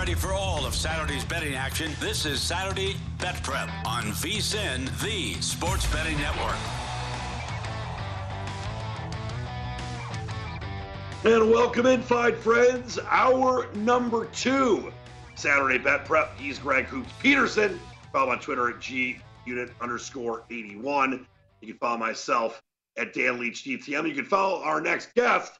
Ready for all of Saturday's betting action. This is Saturday Bet Prep on VSIN, the Sports Betting Network. And welcome in, fine friends. Our number two Saturday Bet Prep. He's Greg Hoops Peterson. Follow on Twitter at G unit underscore 81. You can follow myself at Dan Leach DTM. You can follow our next guest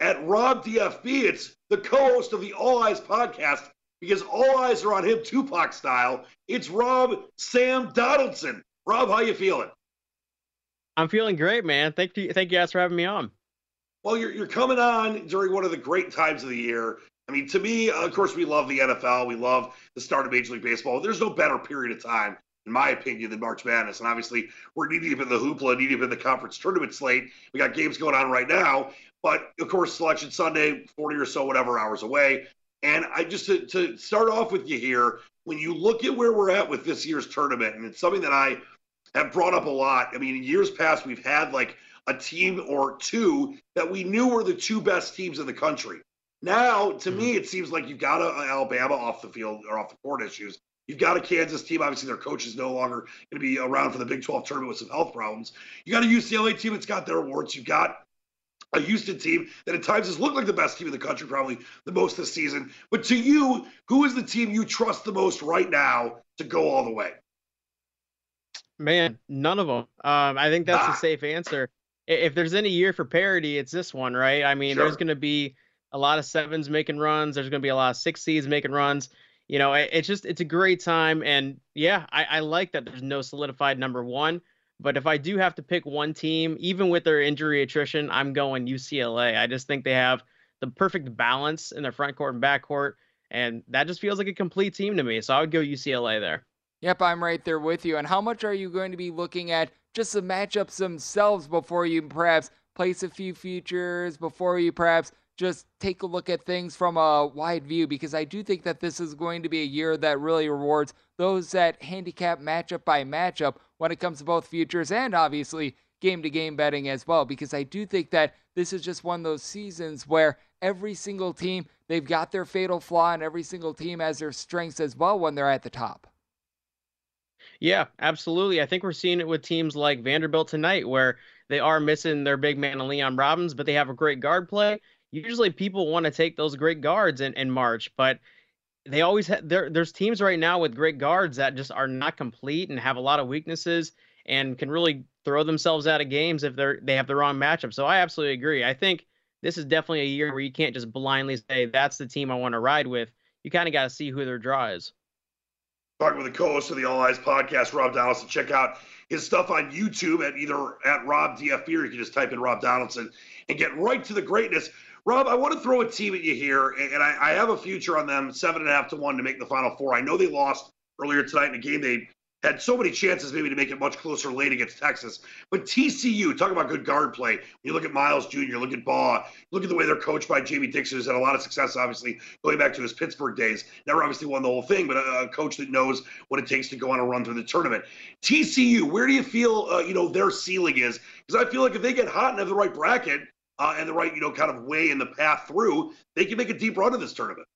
at Rob DFB. It's the co-host of the All Eyes podcast because all eyes are on him, Tupac style. It's Rob Sam Donaldson. Rob, how you feeling? I'm feeling great, man. Thank you, thank you guys for having me on. Well, you're you're coming on during one of the great times of the year. I mean, to me, uh, of course, we love the NFL. We love the start of Major League Baseball. There's no better period of time in my opinion, than March Madness. And obviously, we're knee deep in the hoopla, knee deep in the conference tournament slate. We got games going on right now. But of course, Selection Sunday, 40 or so, whatever hours away. And I just to, to start off with you here, when you look at where we're at with this year's tournament, and it's something that I have brought up a lot. I mean, in years past, we've had like a team or two that we knew were the two best teams in the country. Now, to me, mm-hmm. it seems like you've got a, Alabama off the field or off the court issues. You've got a Kansas team. Obviously, their coach is no longer going to be around for the Big 12 tournament with some health problems. You got a UCLA team that's got their awards. You've got a Houston team that at times has looked like the best team in the country, probably the most this season. But to you, who is the team you trust the most right now to go all the way? Man, none of them. Um, I think that's ah. a safe answer. If there's any year for parity, it's this one, right? I mean, sure. there's going to be a lot of sevens making runs. There's going to be a lot of six seeds making runs you know, it's just it's a great time, and yeah, I, I like that there's no solidified number one. But if I do have to pick one team, even with their injury attrition, I'm going UCLA. I just think they have the perfect balance in their front court and back court, and that just feels like a complete team to me. So I would go UCLA there. Yep, I'm right there with you. And how much are you going to be looking at just the matchups themselves before you perhaps place a few futures, before you perhaps just take a look at things from a wide view because I do think that this is going to be a year that really rewards those that handicap matchup by matchup when it comes to both futures and obviously game to game betting as well because I do think that this is just one of those seasons where every single team they've got their fatal flaw and every single team has their strengths as well when they're at the top. Yeah, absolutely. I think we're seeing it with teams like Vanderbilt tonight where they are missing their big man Liam Robbins, but they have a great guard play usually people want to take those great guards in, in March, but they always have there. There's teams right now with great guards that just are not complete and have a lot of weaknesses and can really throw themselves out of games if they're they have the wrong matchup. So I absolutely agree. I think this is definitely a year where you can't just blindly say that's the team I want to ride with. You kind of got to see who their draw is. Talking with the co-host of the All Eyes podcast, Rob Donaldson. Check out his stuff on YouTube at either at Rob DFB or you can just type in Rob Donaldson and get right to the greatness. Rob, I want to throw a team at you here, and I, I have a future on them, seven and a half to one to make the Final Four. I know they lost earlier tonight in a game they had so many chances maybe to make it much closer late against Texas. But TCU, talk about good guard play. When you look at Miles Jr., look at Baugh, look at the way they're coached by Jamie Dixon, who's had a lot of success, obviously, going back to his Pittsburgh days. Never obviously won the whole thing, but a, coach that knows what it takes to go on a run through the tournament. TCU, where do you feel, uh, you know, their ceiling is? Because I feel like if they get hot and have the right bracket uh, and the right, you know, kind of way in the path through, they can make a deep run in this tournament.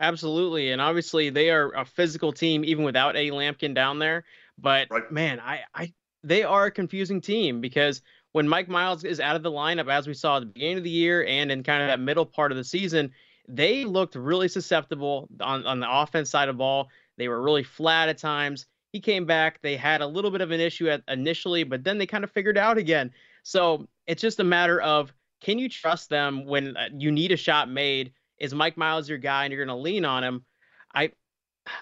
Absolutely, and obviously they are a physical team even without Eddie Lampkin down there. But right. man, I, I they are a confusing team because when Mike Miles is out of the lineup, as we saw at the beginning of the year and in kind of that middle part of the season, they looked really susceptible on, on the offense side of the ball. They were really flat at times. He came back. They had a little bit of an issue at initially, but then they kind of figured out again. So it's just a matter of can you trust them when uh, you need a shot made is Mike Miles your guy and you're going to lean on him? I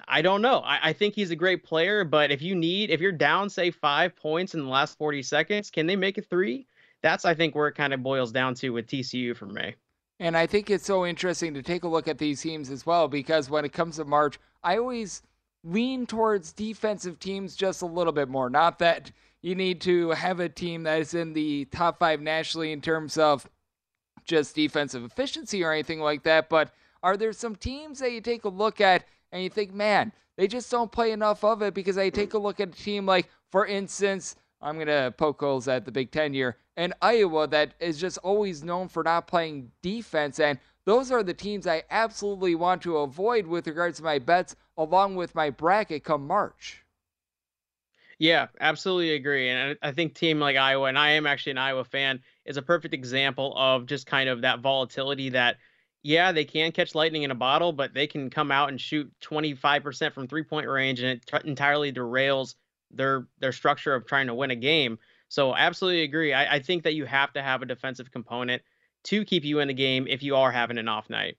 I don't know. I, I, think he's a great player, but if you need, if you're down, say five points in the last 40 seconds, can they make a three? That's, I think, where it kind of boils down to with TCU for me. And I think it's so interesting to take a look at these teams as well, because when it comes to March, I always lean towards defensive teams just a little bit more. Not that you need to have a team that is in the top five nationally in terms of just defensive efficiency or anything like that, but are there some teams that you take a look at and you think, man, they just don't play enough of it because I take a look at a team like, for instance, I'm going to poke holes at the Big Ten here, and Iowa that is just always known for not playing defense. And those are the teams I absolutely want to avoid with regards to my bets, along with my bracket come March. Yeah, absolutely agree. And I think team like Iowa, and I am actually an Iowa fan, is a perfect example of just kind of that volatility that yeah, they can catch lightning in a bottle, but they can come out and shoot 25% from three-point range and it t- entirely derails their their structure of trying to win a game. So absolutely agree. I, I think that you have to have a defensive component to keep you in the game if you are having an off night.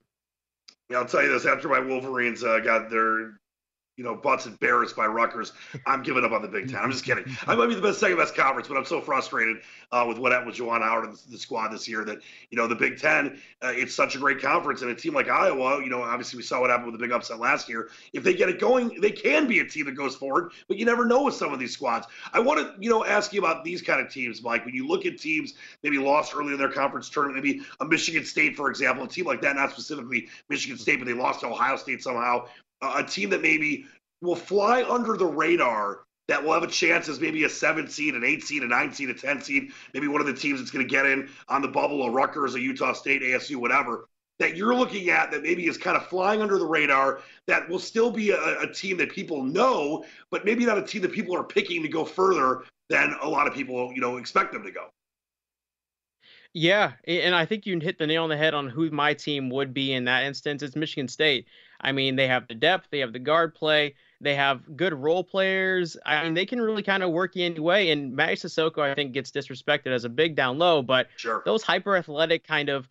Yeah, I'll tell you this: after my Wolverines uh, got their you know, butts embarrassed by Rutgers. I'm giving up on the Big Ten. I'm just kidding. I might be the best second best conference, but I'm so frustrated uh, with what happened with Juwan Howard and the squad this year that you know the Big Ten. Uh, it's such a great conference, and a team like Iowa, you know, obviously we saw what happened with the big upset last year. If they get it going, they can be a team that goes forward. But you never know with some of these squads. I want to you know ask you about these kind of teams, Mike. When you look at teams maybe lost early in their conference tournament, maybe a Michigan State, for example, a team like that, not specifically Michigan State, but they lost to Ohio State somehow. A team that maybe will fly under the radar that will have a chance as maybe a seven seed, an eight seed, a nine seed, a 10 seed, maybe one of the teams that's going to get in on the bubble, a Rutgers, a Utah State, ASU, whatever, that you're looking at that maybe is kind of flying under the radar that will still be a, a team that people know, but maybe not a team that people are picking to go further than a lot of people, you know, expect them to go. Yeah, and I think you hit the nail on the head on who my team would be in that instance. It's Michigan State. I mean, they have the depth, they have the guard play. They have good role players. I mean, they can really kind of work you anyway. And Mady Sissoko, I think, gets disrespected as a big down low, but sure. those hyper athletic kind of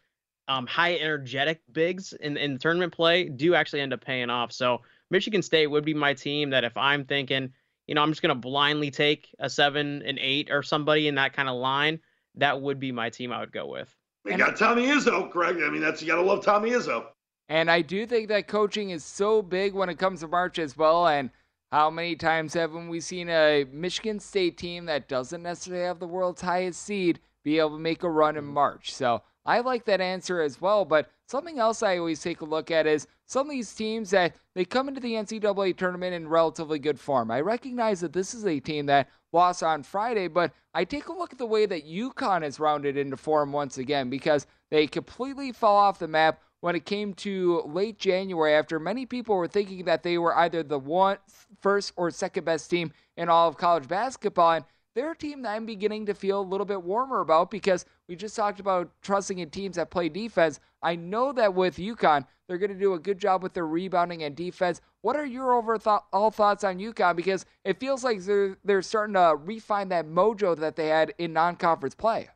um, high energetic bigs in, in tournament play do actually end up paying off. So Michigan State would be my team that if I'm thinking, you know, I'm just going to blindly take a seven and eight or somebody in that kind of line, that would be my team I would go with. You got Tommy Izzo, Greg. I mean, that's you got to love Tommy Izzo. And I do think that coaching is so big when it comes to March as well. And how many times haven't we seen a Michigan State team that doesn't necessarily have the world's highest seed be able to make a run in mm-hmm. March? So I like that answer as well. But something else I always take a look at is some of these teams that they come into the NCAA tournament in relatively good form. I recognize that this is a team that lost on Friday, but I take a look at the way that UConn has rounded into form once again because they completely fell off the map when it came to late January after many people were thinking that they were either the one first or second best team in all of college basketball and they're a team that I'm beginning to feel a little bit warmer about because We just talked about trusting in teams that play defense. I know that with UConn, they're going to do a good job with their rebounding and defense. What are your overall thoughts on UConn? Because it feels like they're, they're starting to refine that mojo that they had in non conference play.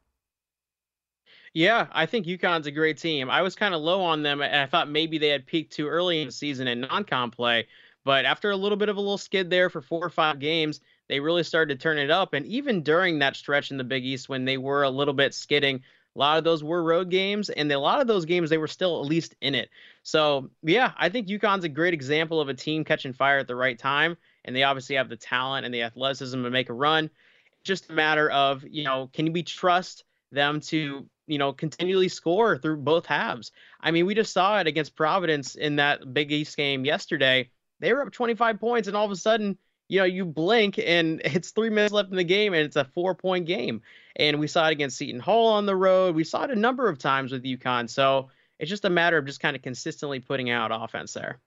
Yeah, I think UConn's a great team. I was kind of low on them. And I thought maybe they had peaked too early in the season in non-con play, but after a little bit of a little skid there for four or five games, they really started to turn it up. And even during that stretch in the Big East when they were a little bit skidding, a lot of those were road games, and a lot of those games they were still at least in it. So yeah, I think UConn's a great example of a team catching fire at the right time, and they obviously have the talent and the athleticism to make a run. It's just a matter of you know, can we trust them to you know continually score through both halves? I mean, we just saw it against Providence in that Big East game yesterday. They were up 25 points, and all of a sudden you know, you blink and it's three minutes left in the game and it's a four point game. And we saw it against Seton Hall on the road. We saw it a number of times with UConn. So it's just a matter of just kind of consistently putting out offense there.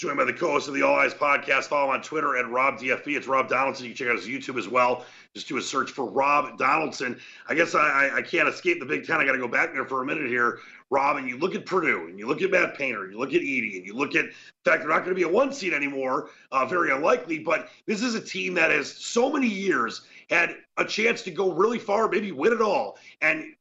Joined by the co-host of the All Eyes podcast. Follow him on Twitter at Rob DFB. It's Rob Donaldson. You can check out his YouTube as well. Just do a search for Rob Donaldson. I guess I, I can't escape the Big Ten. I got to go back there for a minute here. Rob, and you look at Purdue, and you look at Matt Painter, and you look at Edey, and you look at the fact they're not going to be a one seed anymore, uh, very unlikely. But this is a team that has so many years had a chance to go really far, maybe win it all. And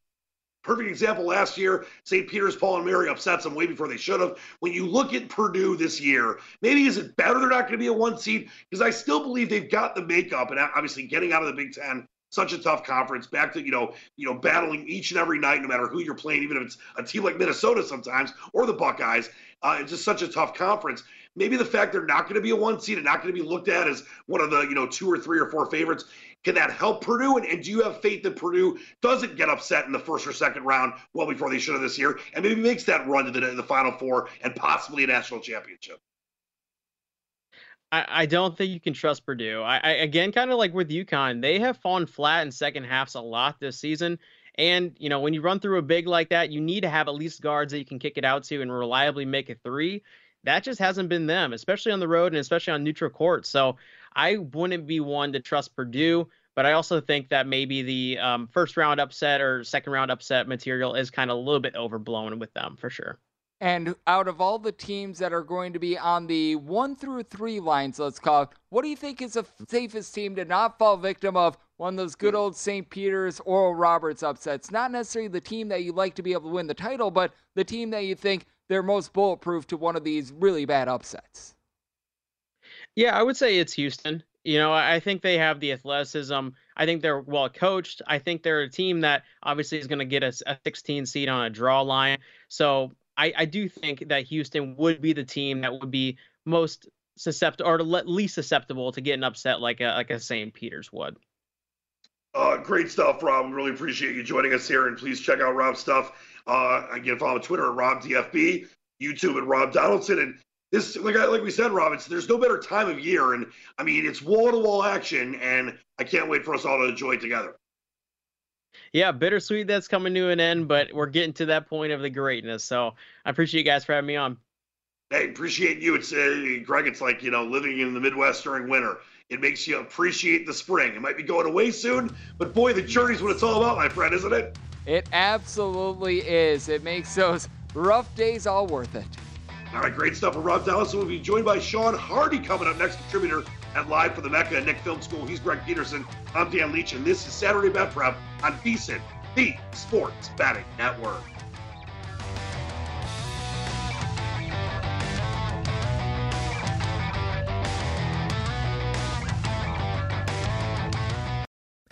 perfect example last year, St. Peter's, Paul and Mary upsets them way before they should have. When you look at Purdue this year, maybe is it better they're not going to be a one seed? Because I still believe they've got the makeup, and obviously getting out of the Big Ten such a tough conference. Back to you know, you know, battling each and every night, no matter who you're playing, even if it's a team like Minnesota sometimes or the Buckeyes. Uh, it's just such a tough conference. Maybe the fact they're not going to be a one seed and not going to be looked at as one of the you know two or three or four favorites can that help Purdue? And, and do you have faith that Purdue doesn't get upset in the first or second round well before they should have this year, and maybe makes that run to the, the Final Four and possibly a national championship? I, don't think you can trust Purdue. I, I again, kind of like with UConn, they have fallen flat in second halves a lot this season. And you know, when you run through a big like that, you need to have at least guards that you can kick it out to and reliably make a three. That just hasn't been them, especially on the road and especially on neutral court. So I wouldn't be one to trust Purdue. But I also think that maybe the um, first round upset or second round upset material is kind of a little bit overblown with them for sure. And out of all the teams that are going to be on the one through three lines, let's call it, what do you think is the safest team to not fall victim of one of those good old St. Peter's Oral Roberts upsets? Not necessarily the team that you'd like to be able to win the title, but the team that you think they're most bulletproof to one of these really bad upsets. Yeah, I would say it's Houston. You know, I think they have the athleticism. I think they're well coached. I think they're a team that obviously is going to get a, a 16 seed on a draw line. So I, I do think that Houston would be the team that would be most susceptible or least susceptible to getting upset like a like a St. Peter's would. Uh, great stuff, Rob. We really appreciate you joining us here, and please check out Rob's stuff. Uh, again, follow on Twitter at RobDFB, YouTube at Rob Donaldson, and this like I, like we said, Rob. It's there's no better time of year, and I mean it's wall to wall action, and I can't wait for us all to enjoy it together yeah, bittersweet that's coming to an end, but we're getting to that point of the greatness. So I appreciate you guys for having me on. Hey, appreciate you. It's uh, Greg. It's like you know living in the Midwest during winter. It makes you appreciate the spring. It might be going away soon, but boy, the journey's what it's all about, my friend, isn't it? It absolutely is. It makes those rough days all worth it. All right, great stuff. With Rob Dallas We'll be joined by Sean Hardy coming up next, contributor at Live for the Mecca and Knicks Film School. He's Greg Peterson. I'm Dan Leach, and this is Saturday Bet Prep on VSIN, the Sports Betting Network.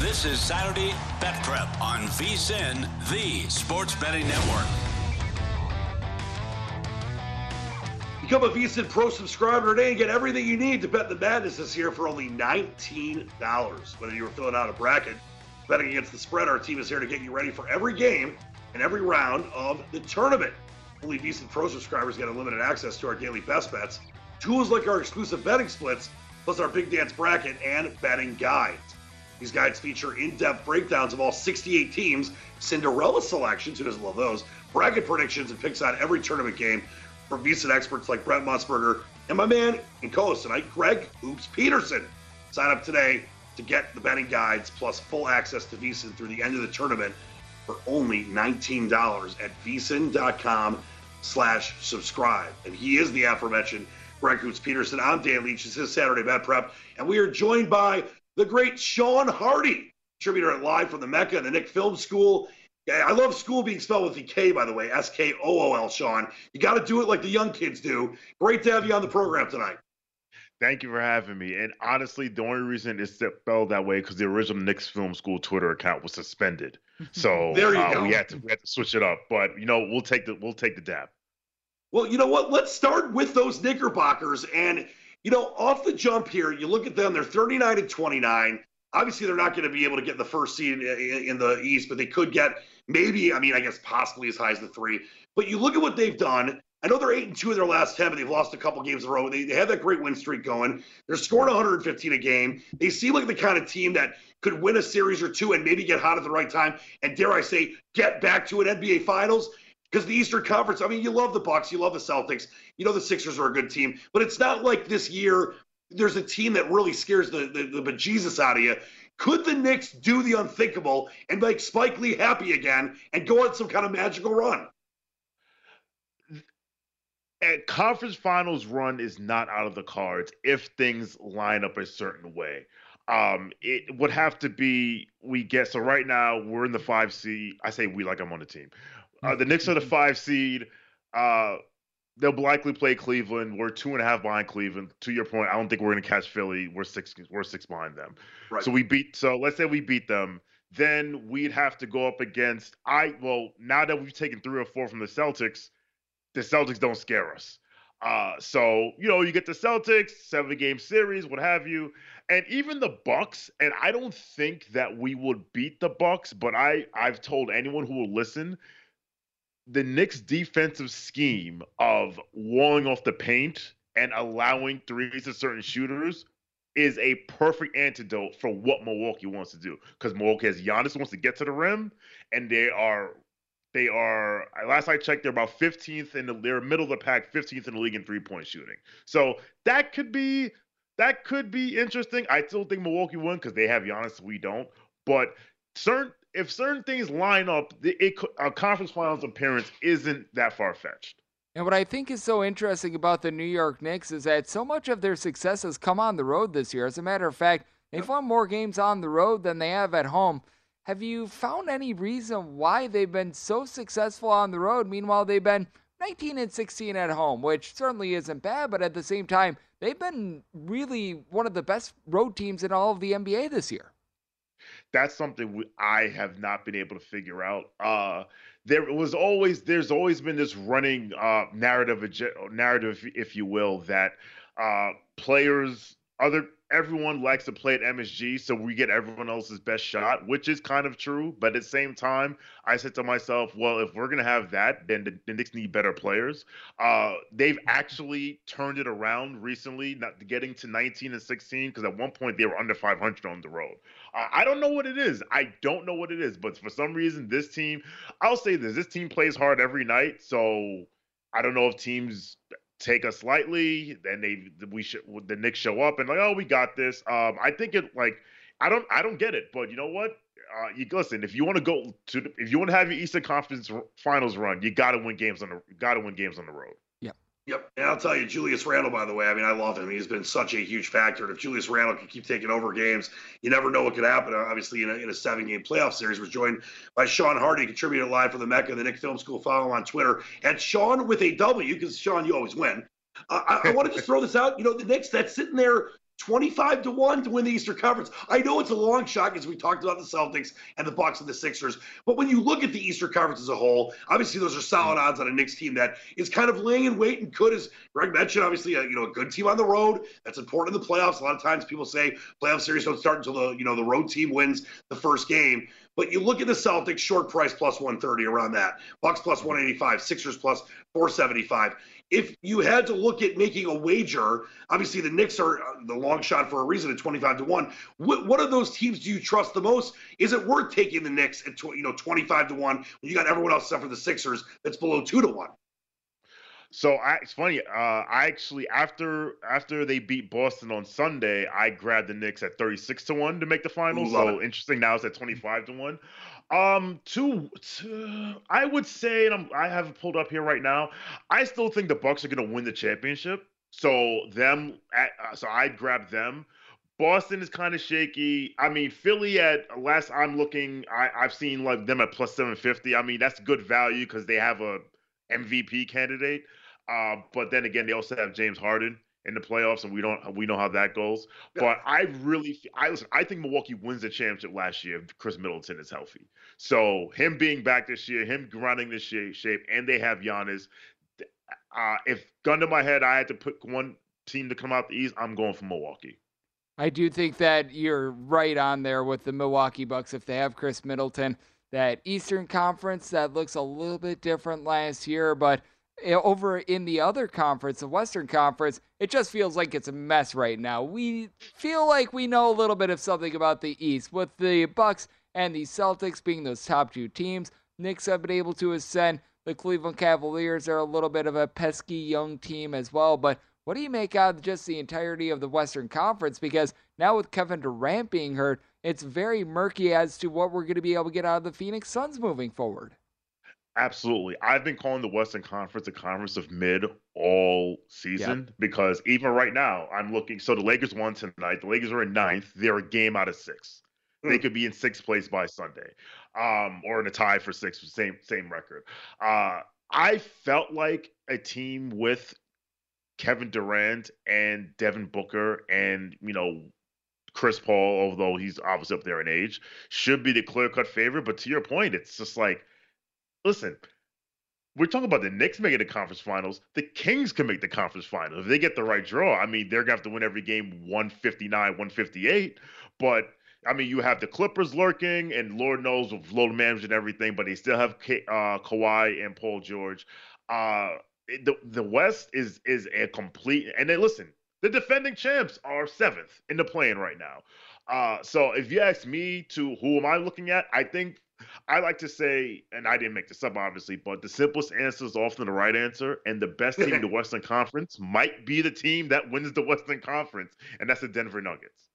This is Saturday Bet Prep on VSIN, the Sports Betting Network. Become a VSIN Pro subscriber today and get everything you need to bet the madness this year for only $19. Whether you're filling out a bracket, betting against the spread, our team is here to get you ready for every game and every round of the tournament. Only VSIN Pro subscribers get unlimited access to our daily best bets, tools like our exclusive betting splits, plus our big dance bracket and betting guides. These guides feature in-depth breakdowns of all 68 teams, Cinderella selections, who doesn't love those, bracket predictions, and picks on every tournament game from VSIN experts like Brent Musburger and my man and co-host tonight, Greg Oops Peterson. Sign up today to get the betting guides plus full access to VSIN through the end of the tournament for only $19 at vsin.com slash subscribe. And he is the aforementioned Greg Oops Peterson. I'm Dan Leach. This is Saturday Bet Prep, and we are joined by the great Sean Hardy, contributor at Live from the Mecca and the Knicks Film School. Yeah, I love school being spelled with the K, by the way, S K O O L, Sean. You got to do it like the young kids do. Great to have you on the program tonight. Thank you for having me. And honestly, the only reason it's spelled that way because the original Knicks Film School Twitter account was suspended, so there you uh, go. we had to we had to switch it up. But you know, we'll take the we'll take the dab. Well, you know what? Let's start with those Knickerbockers. And, you know, off the jump here, you look at them, they're 39 and 29. Obviously, they're not going to be able to get the first seed in, the East, but they could get maybe, I mean, I guess possibly as high as the three. But you look at what they've done. I know they're eight and two in their last ten, but they've lost a couple games in a row. They, they have that great win streak going. They're scoring 115 a game. They seem like the kind of team that could win a series or two and maybe get hot at the right time. And dare I say, get back to an NBA Finals because the Eastern Conference. I mean, you love the Bucks, you love the Celtics, you know the Sixers are a good team, but it's not like this year. There's a team that really scares the the, the bejesus out of you. Could the Knicks do the unthinkable and make Spike Lee happy again and go on some kind of magical run? A conference finals run is not out of the cards if things line up a certain way. Um, it would have to be we get so right now we're in the five C. I say we like I'm on the team. Uh, the Knicks are the five seed. Uh, they'll likely play Cleveland. We're two and a half behind Cleveland. To your point, I don't think we're going to catch Philly. We're six. We're six behind them. Right. So we beat. So let's say we beat them. then we'd have to go up against I well, now that we've taken three or four from the Celtics, the Celtics don't scare us. Uh, so you know, you get the Celtics, seven game series, what have you, and even the Bucks. And I don't think that we would beat the Bucks, but I I've told anyone who will listen, the Knicks' defensive scheme of walling off the paint and allowing threes to certain shooters is a perfect antidote for what Milwaukee wants to do. Because Milwaukee has Giannis wants to get to the rim, and they are they are last I checked, they're about 15th in the they're middle of the pack, 15th in the league in three point shooting. So that could be that could be interesting. I still think Milwaukee won because they have Giannis, we don't. But certain if certain things line up, it, a conference finals appearance isn't that far fetched. And what I think is so interesting about the New York Knicks is that so much of their success has come on the road this year. As a matter of fact, they've won more games on the road than they have at home. Have you found any reason why they've been so successful on the road? Meanwhile, they've been 19 and 16 at home, which certainly isn't bad, but at the same time, they've been really one of the best road teams in all of the NBA this year. That's something I have not been able to figure out. Uh, there was always there's always been this running uh, narrative narrative if you will that uh, players other everyone likes to play at MSG, so we get everyone else's best shot, which is kind of true. But at the same time, I said to myself, well, if we're gonna have that, then the, the Knicks need better players. Uh, they've actually turned it around recently, not getting to 19 and 16, because at one point they were under 500 on the road. Uh, I don't know what it is. I don't know what it is, but for some reason, this team, I'll say this: this team plays hard every night, so. I don't know if teams take us lightly. Then they we should the Knicks show up and like, oh, we got this. Um, I think it like I don't I don't get it, but you know what? Uh, you listen. If you want to go to if you want to have your Eastern Conference Finals run, you got to win games on the got to win games on the road. Yep. And I'll tell you, Julius Randle, by the way, I mean, I love him. He's been such a huge factor. And if Julius Randle can keep taking over games, you never know what could happen. Obviously, in a, in a seven game playoff series, was joined by Sean Hardy, contributor live for the Mecca, the Knicks Film School. Follow on Twitter at Sean with a W, because Sean, you always win. Uh, I, I want to just throw this out. You know, the Knicks, that's sitting there 25 to 1 to win the Eastern Conference. I know it's a long shot because we talked about the Celtics and the Bucks and the Sixers, but when you look at the Eastern Conference as a whole, obviously those are solid odds on a Knicks team that is kind of laying in wait and could, as Greg mentioned, obviously a, you know a good team on the road. That's important in the playoffs. A lot of times people say playoff series don't start until the you know the road team wins the first game. But you look at the Celtics, short price plus 130 around that. Bucks plus 185, Sixers plus 475 if you had to look at making a wager, obviously the Knicks are uh, the long shot for a reason at 25 to 1. What, what of those teams do you trust the most? Is it worth taking the Knicks at you know 25 to 1 when you got everyone else except for the Sixers that's below 2 to 1? So I, it's funny. Uh, I actually after after they beat Boston on Sunday, I grabbed the Knicks at thirty six to one to make the finals. so it. interesting. Now it's at twenty five to one. Um, two, two, I would say, and I'm, I have it pulled up here right now. I still think the Bucks are going to win the championship. So them, at, uh, so I'd grab them. Boston is kind of shaky. I mean, Philly at last I'm looking, I, I've seen like them at plus 750. I mean, that's good value because they have a MVP candidate. Uh, but then again, they also have James Harden in the playoffs, and we don't we know how that goes. But I really I listen, I think Milwaukee wins the championship last year if Khris Middleton is healthy. So him being back this year, him running this shape, and they have Giannis. Uh, if gun to my head, I had to put one team to come out the East, I'm going for Milwaukee. I do think that you're right on there with the Milwaukee Bucks if they have Khris Middleton. That Eastern Conference that looks a little bit different last year, but Eh, over in the other conference, the Western Conference, it just feels like it's a mess right now. We feel like we know a little bit of something about the East, with the Bucks and the Celtics being those top two teams. Knicks have been able to ascend. The Cleveland Cavaliers are a little bit of a pesky young team as well. But what do you make out of just the entirety of the Western Conference? Because now with Kevin Durant being hurt, it's very murky as to what we're going to be able to get out of the Phoenix Suns moving forward. Absolutely. I've been calling the Western Conference a conference of mid all season because even right now, I'm looking. So the Lakers won tonight. The Lakers are in ninth. They're a game out of six. Mm. They hmm. could be in sixth place by Sunday, um, or in a tie for sixth, same same record. Uh, I felt like a team with Kevin Durant and Devin Booker and you know Chris Paul, although he's obviously up there in age, should be the clear cut favorite. But to your point, it's just like, listen, we're talking about the Knicks making the conference finals. The Kings can make the conference finals if they get the right draw. I mean, they're gonna have to win every game 159, 158. But I mean, you have the Clippers lurking, and Lord knows with load management and everything, but they still have K- uh, Kawhi and Paul George. Uh, the the West is is a complete. And then listen, the defending champs are seventh in the play-in right now. Uh, so if you ask me to who am I looking at, I think I like to say, and I didn't make this up obviously, but the simplest answer is often the right answer, and the best team in the Western Conference might be the team that wins the Western Conference, and that's the Denver Nuggets.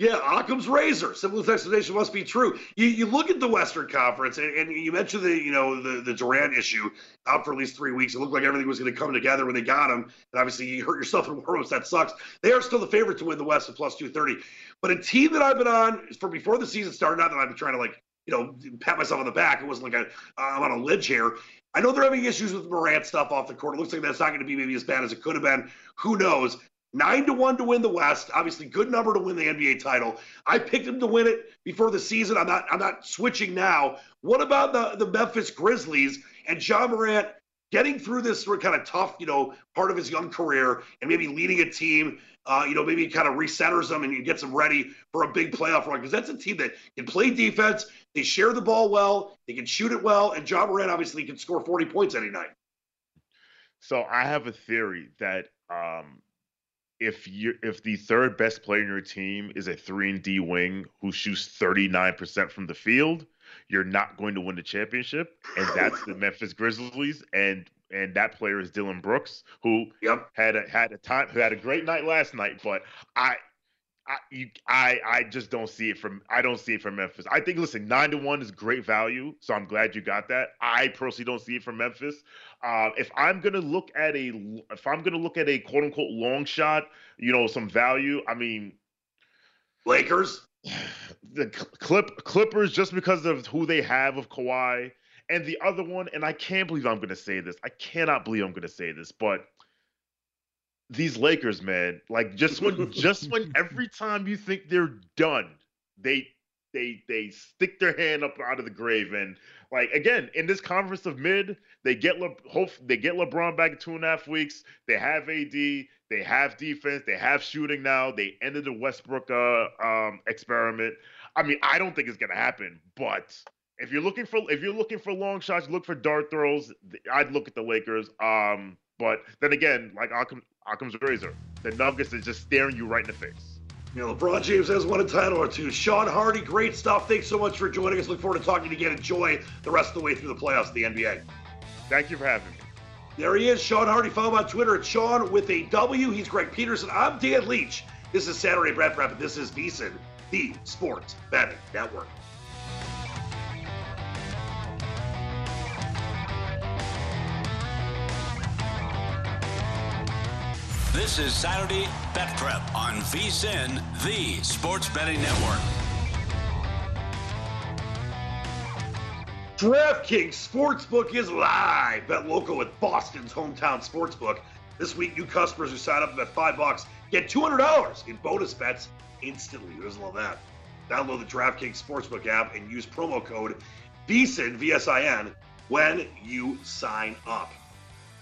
Yeah, Occam's razor. Simplest explanation must be true. You, you look at the Western Conference, and, and, you mentioned the you know the the Durant issue out for at least three weeks. It looked like everything was going to come together when they got him, and obviously you hurt yourself in warmups. That sucks. They are still the favorite to win the West at plus two thirty. But a team that I've been on for before the season started, not that I've been trying to like you know pat myself on the back. It wasn't like i I'm on a ledge here. I know they're having issues with Morant stuff off the court. It looks like that's not going to be maybe as bad as it could have been. Who knows? Nine to one to win the West. Obviously, good number to win the NBA title. I picked them to win it before the season. I'm not. I'm not switching now. What about the the Memphis Grizzlies and Ja Morant getting through this sort of kind of tough, you know, part of his young career and maybe leading a team, uh, you know, maybe kind of recenters them and gets them ready for a big playoff run because that's a team that can play defense. They share the ball well. They can shoot it well, and Ja Morant obviously can score 40 points any night. So I have a theory that um, if you if the third best player in your team is a three and D wing who shoots 39% from the field, you're not going to win the championship. And that's the Memphis Grizzlies. And and that player is Dillon Brooks, who yep. had a had a time who had a great night last night. But I I, you, I I just don't see it from I don't see it from Memphis. I think listen, nine to one is great value, so I'm glad you got that. I personally don't see it from Memphis. Uh, if I'm gonna look at a if I'm gonna look at a quote unquote long shot, you know, some value. I mean, Lakers, the clip Clippers, just because of who they have of Kawhi, and the other one, and I can't believe I'm gonna say this. I cannot believe I'm gonna say this, but these Lakers, man, like just when just when every time you think they're done, they they they stick their hand up out of the grave and like again in this conference of mid, they get Le, hope they get LeBron back in two and a half weeks. They have AD, they have defense, they have shooting now. They ended the Westbrook uh, um, experiment. I mean, I don't think it's gonna happen, but if you're looking for if you're looking for long shots, look for dart throws. I'd look at the Lakers. Um, but then again, like Occam, Occam's razor, the Nuggets is just staring you right in the face. You know, LeBron James has won a title or two. Sean Hardy, great stuff. Thanks so much for joining us. Look forward to talking to you again. Enjoy the rest of the way through the playoffs of the NBA. Thank you for having me. There he is, Sean Hardy. Follow him on Twitter at Sean with a W. He's Greg Peterson. I'm Dan Leach. This is Saturday Bet Prep, and this is VSIN, the Sports Betting Network. This is Saturday Bet Prep on VSIN, the Sports Betting Network. DraftKings Sportsbook is live. Bet local with Boston's hometown sportsbook. This week, new customers who sign up and bet five bucks get $200 in bonus bets instantly. Who doesn't love that? Download the DraftKings Sportsbook app and use promo code VSIN, V-S-I-N, when you sign up.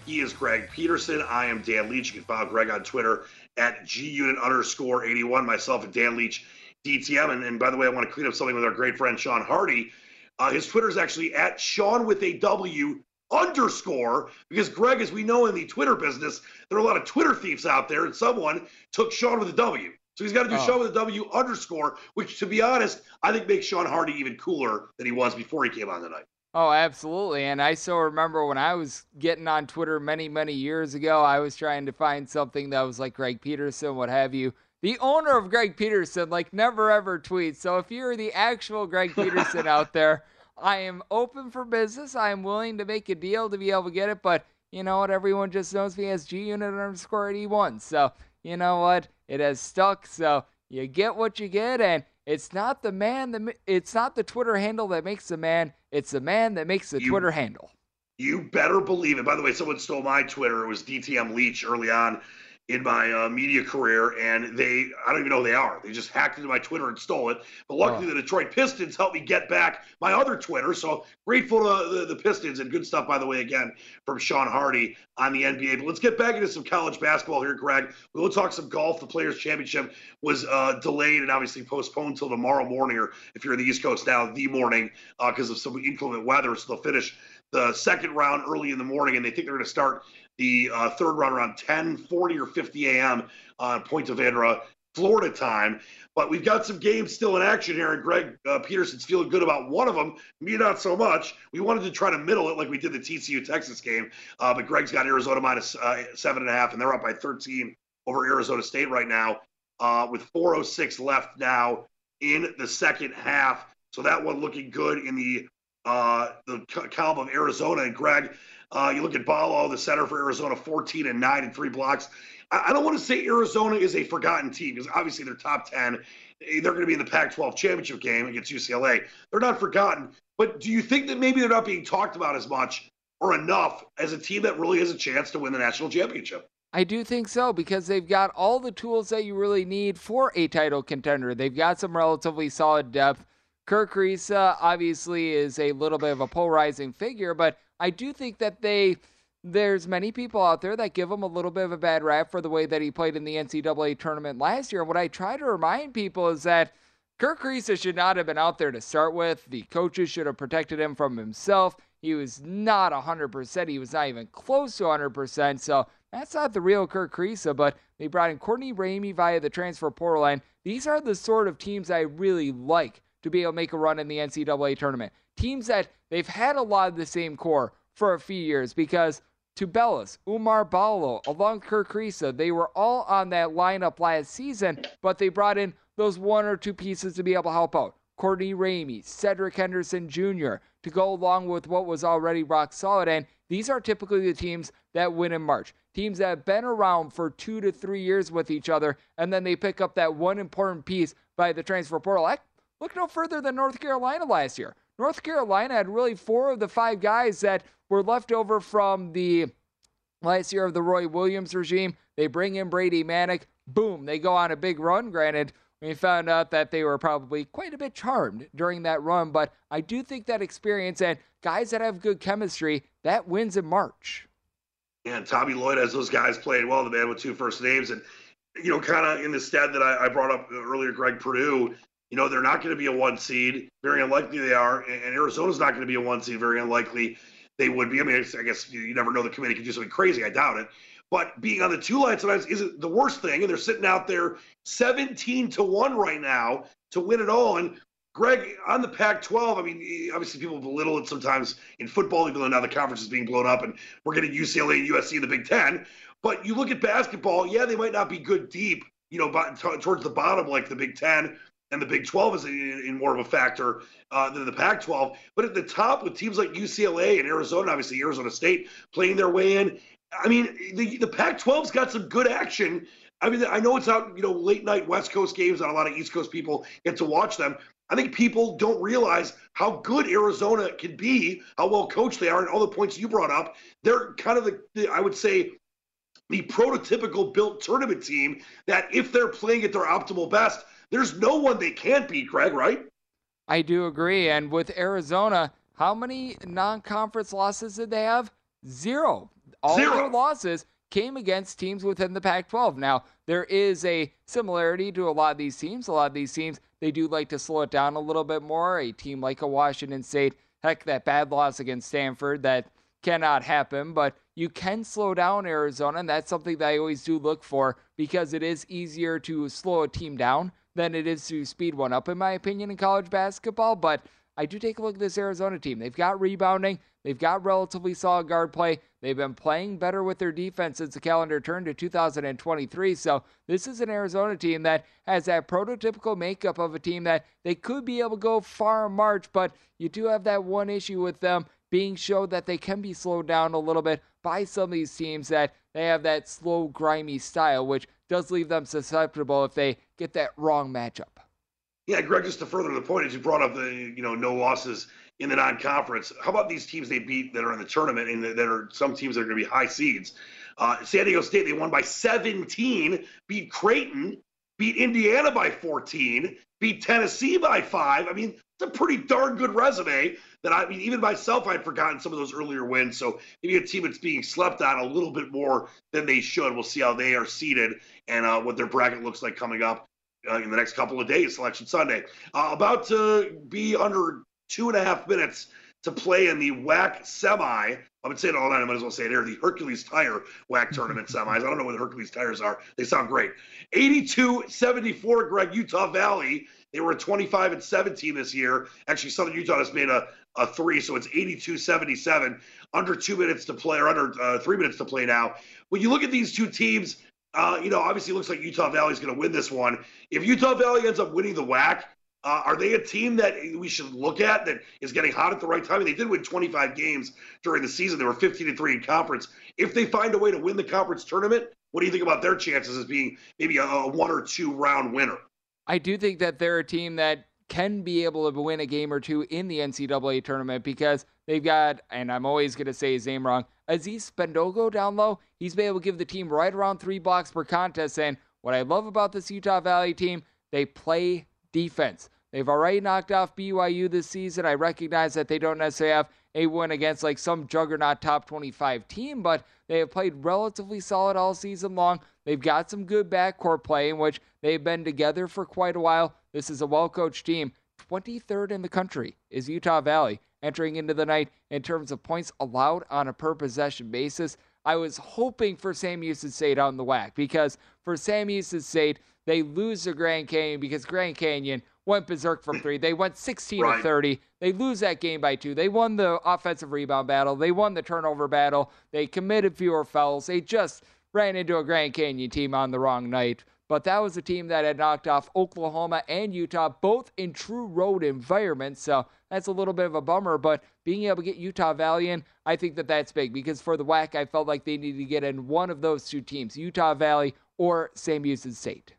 He is Greg Peterson. I am Dan Leach. You can follow Greg on Twitter at GUnit underscore 81. Myself and Dan Leach, DTM. And, and by the way, I want to clean up something with our great friend Sean Hardy. Uh, his Twitter is actually at Sean with a W underscore because Greg, as we know in the Twitter business, there are a lot of Twitter thieves out there, and someone took Sean with a W. So he's got to do oh. Sean with a W underscore, which, to be honest, I think makes Sean Hardy even cooler than he was before he came on tonight. Oh, absolutely. And I still remember when I was getting on Twitter many, many years ago, I was trying to find something that was like Greg Peterson, what have you. The owner of Greg Peterson, like, never ever tweets. So if you're the actual Greg Peterson out there, I am open for business. I am willing to make a deal to be able to get it. But you know what? Everyone just knows me as G Unit underscore 81. So you know what? It has stuck. So you get what you get. And it's not the man that it's not the Twitter handle that makes the man. It's the man that makes the you, Twitter handle. You better believe it. By the way, someone stole my Twitter. It was DTM Leach early on in my uh, media career, and they, I don't even know who they are. They just hacked into my Twitter and stole it. But luckily, oh. the Detroit Pistons helped me get back my other Twitter. So grateful to the, the, Pistons, and good stuff, by the way, again, from Sean Hardy on the NBA. But let's get back into some college basketball here, Greg. We'll talk some golf. The Players' Championship was uh, delayed and obviously postponed until tomorrow morning, or if you're in the East Coast now, the morning, because uh, of some inclement weather. So they'll finish the second round early in the morning, and they think they're going to start the uh, third round around 10, 40 or 50 a.m. on Ponte Vedra, Florida time. But we've got some games still in action here, and Greg uh, Peterson's feeling good about one of them. Me, not so much. We wanted to try to middle it like we did the TCU Texas game, uh, but Greg's got Arizona minus, uh, seven and a half, and they're up by 13 over Arizona State right now, uh, with 4:06 left now in the second half. So that one looking good in the uh, the column of Arizona and Greg. Uh, you look at Ballo, the center for Arizona, 14 and 9 and three blocks. I, I don't want to say Arizona is a forgotten team because obviously they're top 10. They're going to be in the Pac 12 championship game against UCLA. They're not forgotten. But do you think that maybe they're not being talked about as much or enough as a team that really has a chance to win the national championship? I do think so because they've got all the tools that you really need for a title contender. They've got some relatively solid depth. Kerr Kriisa obviously is a little bit of a polarizing figure, but I do think that they there's many people out there that give him a little bit of a bad rap for the way that he played in the NCAA tournament last year. And what I try to remind people is that Kerr Kriisa should not have been out there to start with. The coaches should have protected him from himself. He was not 100%. He was not even close to 100%. So that's not the real Kerr Kriisa, but they brought in Courtney Ramey via the transfer portal. And these are the sort of teams I really like to be able to make a run in the NCAA tournament. Teams that they've had a lot of the same core for a few years because Tubelis, Oumar Ballo, along Kerr Kriisa, they were all on that lineup last season, but they brought in those one or two pieces to be able to help out. Courtney Ramey, Cedric Henderson Jr. to go along with what was already rock solid. And these are typically the teams that win in March. Teams that have been around for two to three years with each other, and then they pick up that one important piece by the transfer portal. Look no further than North Carolina last year. North Carolina had really four of the five guys that were left over from the last year of the Roy Williams regime. They bring in Brady Manek. Boom, they go on a big run. Granted, we found out that they were probably quite a bit charmed during that run, but I do think that experience and guys that have good chemistry, that wins in March. And Tommy Lloyd has those guys playing well, the man with two first names. And, you know, kind of in the stead that I, I brought up earlier, Greg Purdue, you know, they're not going to be a one seed. Very unlikely they are. And Arizona's not going to be a one seed. Very unlikely they would be. I mean, I guess you never know the committee could do something crazy. I doubt it. But being on the two line sometimes isn't the worst thing. And they're sitting out there 17 to 1 right now to win it all. And Greg, on the Pac 12, I mean, obviously people belittle it sometimes in football, even though now the conference is being blown up and we're getting UCLA and USC in the Big Ten. But you look at basketball, yeah, they might not be good deep, you know, towards the bottom like the Big Ten and the Big 12 is in, in more of a factor uh, than the Pac 12. But at the top, with teams like UCLA and Arizona, obviously Arizona State playing their way in, I mean, the, the Pac 12's got some good action. I mean, I know it's out, you know, late night West Coast games, and a lot of East Coast people get to watch them. I think people don't realize how good Arizona can be, how well coached they are, and all the points you brought up. They're kind of the, the I would say, the prototypical built tournament team that if they're playing at their optimal best, there's no one they can't beat, Greg, right? I do agree. And with Arizona, how many non conference losses did they have? Zero. All Zero. their losses came against teams within the Pac 12. Now, there is a similarity to a lot of these teams. A lot of these teams, they do like to slow it down a little bit more. A team like a Washington State, heck, that bad loss against Stanford, that cannot happen, but you can slow down Arizona, and that's something that I always do look for because it is easier to slow a team down than it is to speed one up, in my opinion, in college basketball. But I do take a look at this Arizona team. They've got rebounding, they've got relatively solid guard play. They've been playing better with their defense since the calendar turned to 2023. So this is an Arizona team that has that prototypical makeup of a team that they could be able to go far in March, but you do have that one issue with them being showed that they can be slowed down a little bit by some of these teams that they have that slow, grimy style, which does leave them susceptible if they get that wrong matchup. Yeah, Greg, just to further the point, as you brought up the you know no losses in the non-conference. How about these teams they beat that are in the tournament and that are some teams that are going to be high seeds? Uh, San Diego State they won by 17, beat Creighton, beat Indiana by 14, beat Tennessee by five. I mean, it's a pretty darn good resume. That I mean, even myself, I'd forgotten some of those earlier wins. So maybe a team that's being slept on a little bit more than they should. We'll see how they are seated and uh, what their bracket looks like coming up uh, in the next couple of days, Selection Sunday. Uh, about to be under two and a half minutes to play in the WAC semi. I've been saying it all night. I might as well say it here. The Hercules Tire WAC tournament semis. I don't know what the Hercules tires are. They sound great. 82 74, Greg, Utah Valley. They were 25 and 17 this year. Actually, Southern Utah has made a, a three, so it's 82 77. Under two minutes to play, or under uh, three minutes to play now. When you look at these two teams, uh, you know, obviously it looks like Utah Valley is going to win this one. If Utah Valley ends up winning the WAC, uh, are they a team that we should look at that is getting hot at the right time? They did win 25 games during the season. They were 15 to 3 in conference. If they find a way to win the conference tournament, what do you think about their chances as being maybe a, a one or two round winner? I do think that they're a team that can be able to win a game or two in the NCAA tournament because they've got, and I'm always going to say his name wrong, Aziz Spendogo down low. He's been able to give the team right around three blocks per contest. And what I love about this Utah Valley team, they play defense. They've already knocked off BYU this season. I recognize that they don't necessarily have a win against like some juggernaut top 25 team, but they have played relatively solid all season long. They've got some good backcourt play in which they've been together for quite a while. This is a well coached team. 23rd in the country is Utah Valley entering into the night in terms of points allowed on a per possession basis. I was hoping for Sam Houston State on the WAC because for Sam Houston State, they lose to Grand Canyon because Grand Canyon went berserk from three. They went 16 right. to 30. They lose that game by two. They won the offensive rebound battle. They won the turnover battle. They committed fewer fouls. They just ran into a Grand Canyon team on the wrong night. But that was a team that had knocked off Oklahoma and Utah, both in true road environments. So that's a little bit of a bummer. But being able to get Utah Valley in, I think that that's big because for the WAC, I felt like they needed to get in one of those two teams, Utah Valley or Sam Houston State.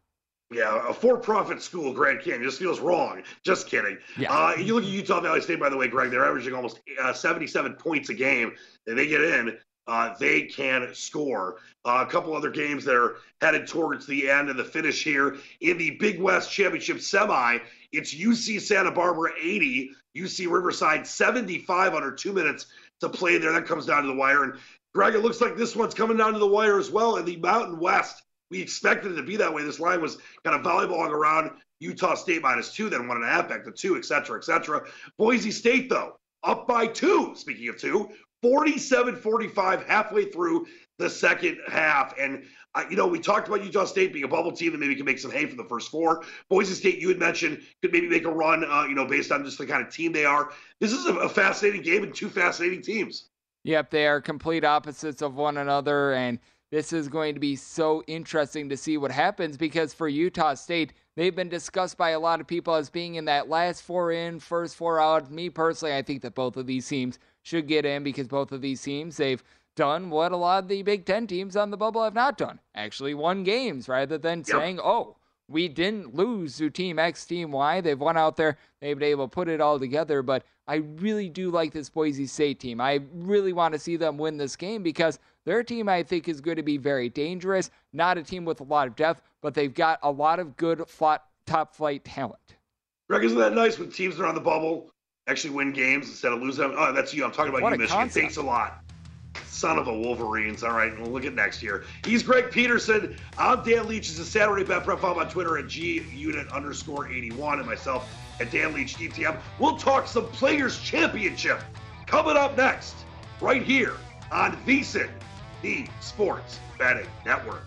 Yeah, a for-profit school, Grand Canyon, just feels wrong. Just kidding. Yeah. Uh, you look at Utah Valley State, by the way, Greg. They're averaging almost uh, 77 points a game. And they get in, uh, they can score. Uh, a couple other games that are headed towards the end of the finish here in the Big West Championship semi. It's UC Santa Barbara 80, UC Riverside 75 under two minutes to play there. That comes down to the wire. And Greg, it looks like this one's coming down to the wire as well in the Mountain West. We expected it to be that way. This line was kind of volleyballing around Utah State minus two, then one and a half back to two, et cetera, et cetera. Boise State, though, up by two, speaking of two, 47 45 halfway through the second half. And, uh, you know, we talked about Utah State being a bubble team that maybe can make some hay for the first four. Boise State, you had mentioned, could maybe make a run, uh, you know, based on just the kind of team they are. This is a, a fascinating game and two fascinating teams. Yep, they are complete opposites of one another. And, this is going to be so interesting to see what happens because for Utah State, they've been discussed by a lot of people as being in that last four in, first four out. Me personally, I think that both of these teams should get in because both of these teams, they've done what a lot of the Big Ten teams on the bubble have not done actually won games rather than yep. saying, oh, we didn't lose to Team X, Team Y. They've won out there. They've been able to put it all together. But I really do like this Boise State team. I really want to see them win this game because their team, I think, is going to be very dangerous. Not a team with a lot of depth, but they've got a lot of good top flight talent. Greg, isn't that nice when teams are on the bubble actually win games instead of losing them? Oh, that's you. I'm talking about what you, Michigan. Concept. Thanks a lot. Son of a Wolverines. All right, we'll look at next year. He's Greg Peterson. I'm Dan Leach. This is Saturday Bet Prep. Follow on Twitter at G Unit underscore 81 and myself at Dan Leach DTM. We'll talk some Players Championship coming up next, right here on VSIN the Sports Betting Network.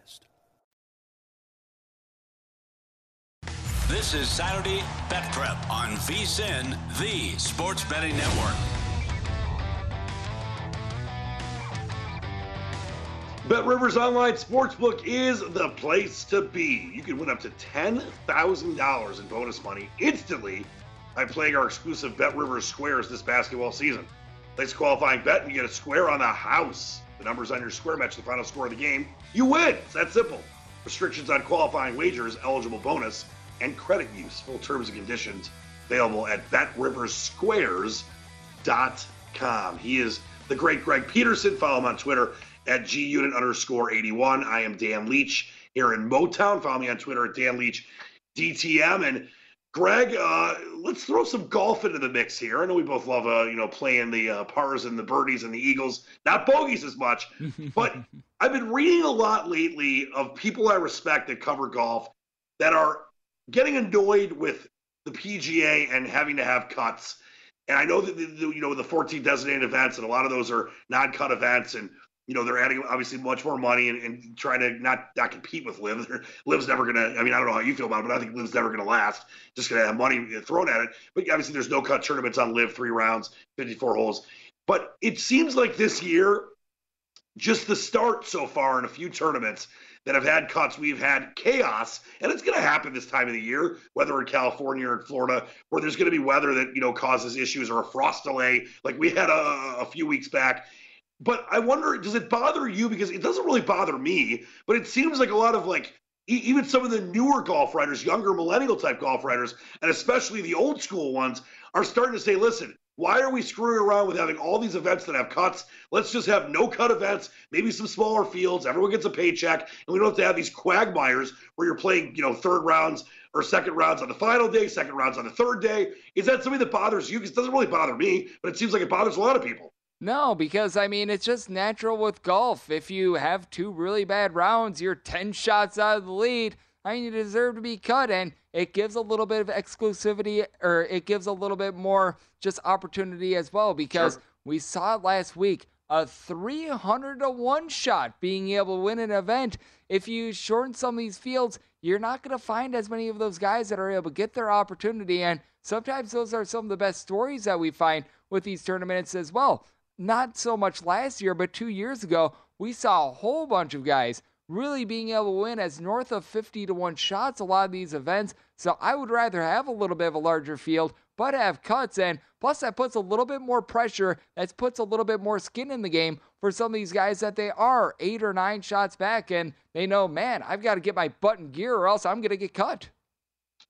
This is Saturday Bet Prep on VSIN, the Sports Betting Network. Bet Rivers Online Sportsbook is the place to be. You can win up to $10,000 in bonus money instantly by playing our exclusive Bet Rivers Squares this basketball season. Place a qualifying bet and you get a square on the house. The numbers on your square match the final score of the game. You win. It's that simple. Restrictions on qualifying wagers, eligible bonus and credit use. Full terms and conditions available at betriversquares.com. He is the great Greg Peterson. Follow him on Twitter at gunit underscore 81. I am Dan Leach here in Motown. Follow me on Twitter at Dan Leach DTM. And Greg, uh, let's throw some golf into the mix here. I know we both love, uh, you know, playing the uh, pars and the birdies and the eagles, not bogeys as much. but I've been reading a lot lately of people I respect that cover golf that are getting annoyed with the PGA and having to have cuts. And I know that the, the, you know the 14 designated events, and a lot of those are non-cut events, and you know they're adding obviously much more money and, and trying to not not compete with LIV. LIV's never gonna. I mean, I don't know how you feel about it, but I think LIV's never gonna last. Just gonna have money thrown at it. But obviously, there's no cut tournaments on LIV, three rounds, 54 holes. But it seems like this year, just the start so far in a few tournaments that have had cuts. We've had chaos, and it's going to happen this time of the year, whether in California or in Florida, where there's going to be weather that you know causes issues or a frost delay, like we had a, a few weeks back. But I wonder, does it bother you? Because it doesn't really bother me, but it seems like a lot of like even some of the newer golf writers, younger millennial type golf writers, and especially the old school ones, are starting to say, listen, Why are we screwing around with having all these events that have cuts? Let's just have no cut events, maybe some smaller fields. Everyone gets a paycheck, and we don't have to have these quagmires where you're playing, you know, third rounds or second rounds on the final day, second rounds on the third day. Is that something that bothers you? Because it doesn't really bother me, but it seems like it bothers a lot of people. No, because I mean, it's just natural with golf. If you have two really bad rounds, you're 10 shots out of the lead. I mean, you deserve to be cut, and it gives a little bit of exclusivity, or it gives a little bit more just opportunity as well. Because sure. we saw it last week, a 300 to one shot being able to win an event. If you shorten some of these fields, you're not going to find as many of those guys that are able to get their opportunity. And sometimes those are some of the best stories that we find with these tournaments as well. Not so much last year, but two years ago, we saw a whole bunch of guys really being able to win as north of 50 to 1 shots a lot of these events. So I would rather have a little bit of a larger field, but have cuts. And plus, that puts a little bit more pressure. That puts a little bit more skin in the game for some of these guys that they are eight or nine shots back. And they know, man, I've got to get my button gear or else I'm going to get cut.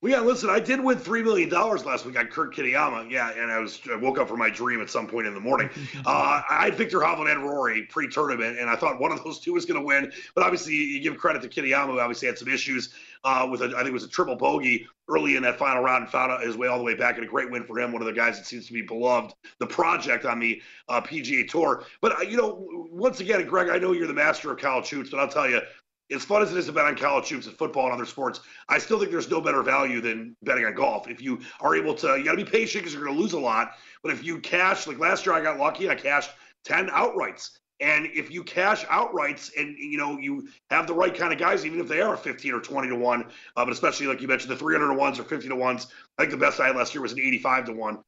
Well, yeah, listen, I did win $3 million last week on Kurt Kitayama. Yeah, and I was I woke up from my dream at some point in the morning. uh, I had Viktor Hovland and Rory pre tournament, and I thought one of those two was going to win. But obviously, you give credit to Kitayama, who obviously had some issues uh, with, a, I think it was a triple bogey early in that final round and found his way all the way back. And a great win for him. One of the guys that seems to be beloved, the project on the uh, PGA Tour. But, uh, you know, once again, Greg, I know you're the master of college hoops, but I'll tell you, as fun as it is to bet on college hoops and football and other sports, I still think there's no better value than betting on golf. If you are able to, you got to be patient because you're going to lose a lot. But if you cash, like last year, I got lucky. I cashed 10 outrights. And if you cash outrights and you know you have the right kind of guys, even if they are 15 or 20 to one, uh, but especially like you mentioned the 300 to ones or 50 to ones, I think the best I had last year was an 85 to one.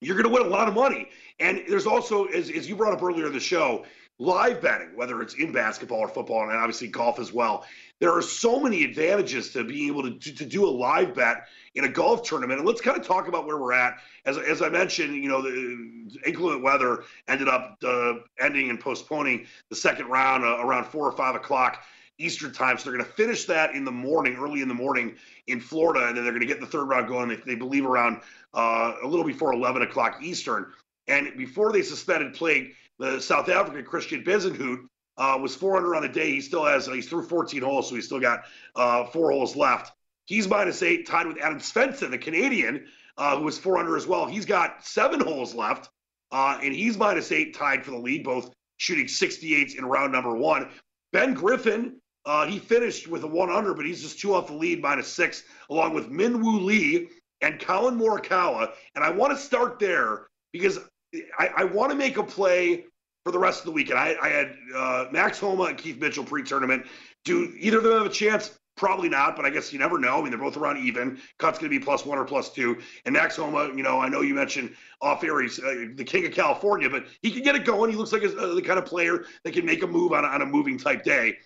You're going to win a lot of money. And there's also, as, as you brought up earlier in the show, live betting, whether it's in basketball or football, and obviously golf as well. There are so many advantages to being able to, to, to, do a live bet in a golf tournament. And let's kind of talk about where we're at. As, as I mentioned, you know, the inclement weather ended up uh, ending and postponing the second round uh, around four or five o'clock. Eastern time. So they're going to finish that in the morning, early in the morning in Florida, and then they're going to get the third round going. They, they believe around uh, a little before 11 o'clock Eastern. And before they suspended play, the South African Christian Bezuidenhout uh, was 400 on the day. He still has, he's through 14 holes, so he's still got uh, four holes left. He's minus eight, tied with Adam Svensson, the Canadian, uh, who was 400 as well. He's got seven holes left, uh, and he's minus eight, tied for the lead, both shooting 68s in round number one. Ben Griffin, uh, he finished with a one under, but he's just two off the lead, minus six, along with Min Woo Lee and Collin Morikawa. And I want to start there because I, I want to make a play for the rest of the weekend. I, I had uh, Max Homa and Keith Mitchell pre-tournament. Do either of them have a chance? Probably not, but I guess you never know. I mean, they're both around even. Cut's going to be plus one or plus two. And Max Homa, you know, I know you mentioned off air, he's uh, the king of California, but he can get it going. He looks like a, uh, the kind of player that can make a move on on a moving type day.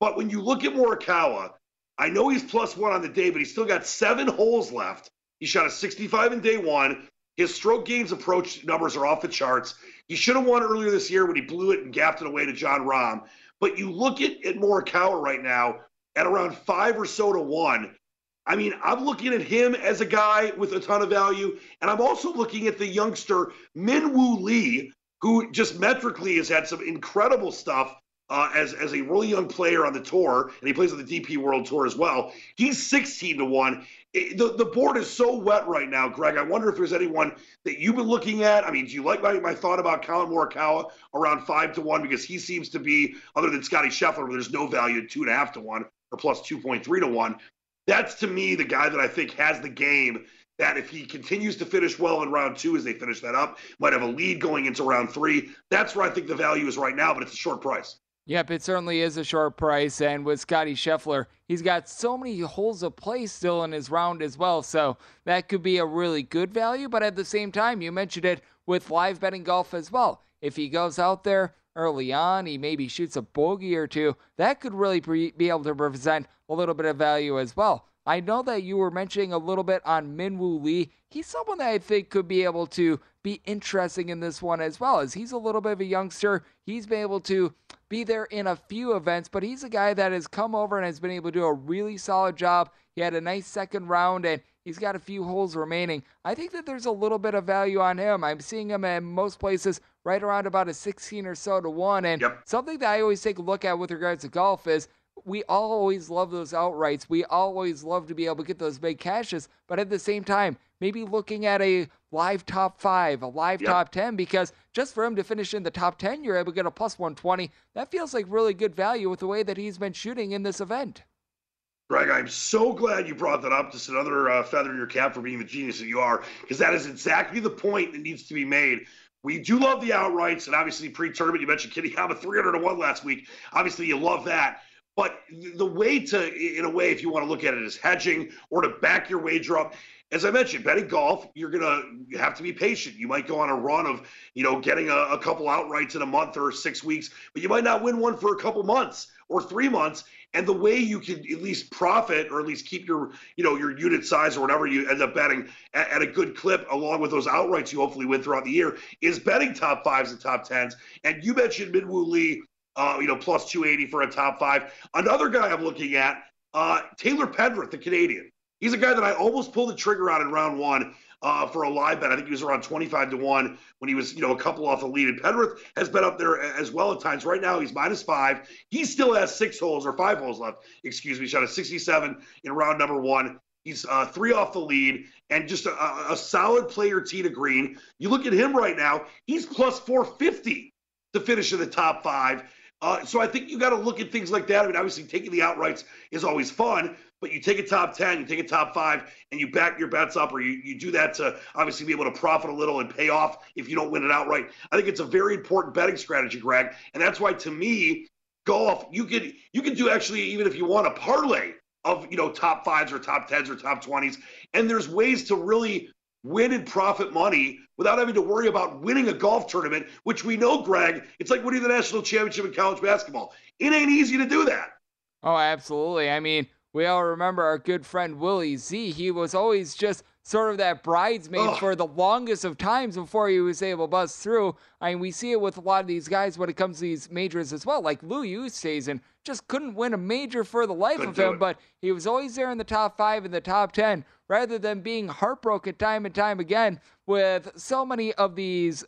But when you look at Morikawa, I know he's plus one on the day, but he's still got seven holes left. He shot a 65 in day one. His stroke gains approach numbers are off the charts. He should have won earlier this year when he blew it and gapped it away to Jon Rahm. But you look at, at Morikawa right now at around five or so to one. I mean, I'm looking at him as a guy with a ton of value. And I'm also looking at the youngster Min Woo Lee, who just metrically has had some incredible stuff uh, as, as a really young player on the tour. And he plays on the DP World Tour as well. He's 16 to 1 the, the board is so wet right now, Greg. I wonder if there's anyone that you've been looking at. I mean, do you like my, my thought about Collin Morikawa around five to one because he seems to be, other than Scottie Scheffler, where there's no value at two and a half to one or plus 2.3 to one. That's to me the guy that I think has the game that if he continues to finish well in round two as they finish that up, might have a lead going into round three. That's where I think the value is right now, but it's a short price. Yep, it certainly is a short price. And with Scottie Scheffler, he's got so many holes of play still in his round as well. So that could be a really good value. But at the same time, you mentioned it with live betting golf as well. If he goes out there early on, he maybe shoots a bogey or two, that could really be able to represent a little bit of value as well. I know that you were mentioning a little bit on Min Woo Lee. He's someone that I think could be able to be interesting in this one as well, as he's a little bit of a youngster. He's been able to be there in a few events, but he's a guy that has come over and has been able to do a really solid job. He had a nice second round, and He's got a few holes remaining. I think that there's a little bit of value on him. I'm seeing him in most places right around about a 16 or so to 1. And yep. something that I always take a look at with regards to golf is we always love those outrights. We always love to be able to get those big cashes. But at the same time, maybe looking at a live top five, a live yep. top 10, because just for him to finish in the top 10, you're able to get a plus 120. That feels like really good value with the way that he's been shooting in this event. Greg, I'm so glad you brought that up. Just another uh, feather in your cap for being the genius that you are, because that is exactly the point that needs to be made. We do love the outrights, and obviously pre-tournament, you mentioned Kitayama 300 to one last week. Obviously, you love that. But the way to, in a way, if you want to look at it as hedging or to back your wager up, as I mentioned, betting golf, you're going to have to be patient. You might go on a run of, you know, getting a, a, couple outrights in a month or six weeks, but you might not win one for a couple months or three months. And the way you can at least profit or at least keep your, you know, your unit size or whatever you end up betting at, at a good clip, along with those outrights you hopefully win throughout the year, is betting top fives and top tens. And you mentioned Min Woo Lee, uh, you know, plus 280 for a top five. Another guy I'm looking at, uh, Taylor Pendrith, the Canadian. He's a guy that I almost pulled the trigger on in round one uh, for a live bet. I think he was around 25 to 1 when he was, you know, a couple off the lead. And Pendrith has been up there as well at times. Right now, he's minus five. He still has six holes or five holes left, excuse me. Shot a 67 in round number one. He's uh, three off the lead and just a, a solid player tee to green. You look at him right now, he's plus 450 to finish in the top five. Uh, so I think you got to look at things like that. I mean, obviously, taking the outrights is always fun, but you take a top 10, you take a top five, and you back your bets up, or you, you do that to obviously be able to profit a little and pay off if you don't win it outright. I think it's a very important betting strategy, Greg. And that's why, to me, golf, you could you could do actually, even if you want a parlay of you know top fives or top tens or top 20s. And there's ways to really win and profit money without having to worry about winning a golf tournament, which we know, Greg, it's like winning the national championship in college basketball. It ain't easy to do that. Oh, absolutely. I mean, we all remember our good friend Willie Z. He was always just sort of that bridesmaid Ugh. for the longest of times before he was able to bust through. I mean, we see it with a lot of these guys when it comes to these majors as well. Like Lou Oosthuizen just couldn't win a major for the life couldn't of him, but he was always there in the top five and the top ten, rather than being heartbroken time and time again with so many of these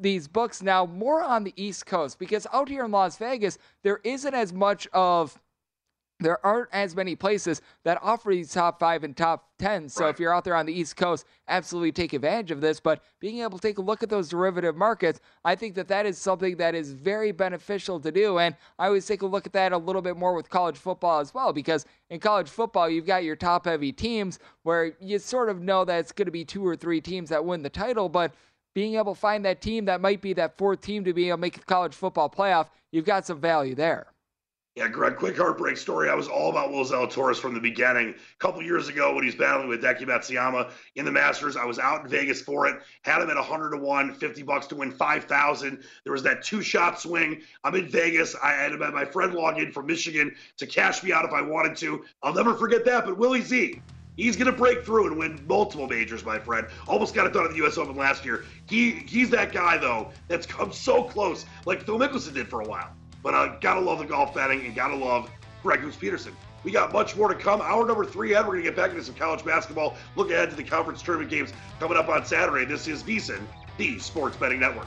these books. Now more on the East Coast because out here in Las Vegas there isn't as much of there aren't as many places that offer these top five and top 10. So right. if you're out there on the East Coast, absolutely take advantage of this. But being able to take a look at those derivative markets, I think that that is something that is very beneficial to do. And I always take a look at that a little bit more with college football as well, because in college football, you've got your top heavy teams where you sort of know that it's going to be two or three teams that win the title. But being able to find that team that might be that fourth team to be able to make the college football playoff, you've got some value there. Yeah, Greg, quick heartbreak story. I was all about Will Zalatoris from the beginning. A couple years ago when he was battling with Hideki Matsuyama in the Masters, I was out in Vegas for it. Had him at 100 to 1, 50 bucks to win 5,000. There was that two shot swing. I'm in Vegas. I had my friend log in from Michigan to cash me out if I wanted to. I'll never forget that. But Willie Z, He's going to break through and win multiple majors, my friend. Almost got it done at the U.S. Open last year. He he's that guy though that's come so close, like Phil Mickelson did for a while. But uh, gotta love the golf betting and gotta love Greg Peterson. We got much more to come. Hour number three ahead. We're to get back into some college basketball. Look ahead to the conference tournament games coming up on Saturday. This is VSIN, the Sports Betting Network.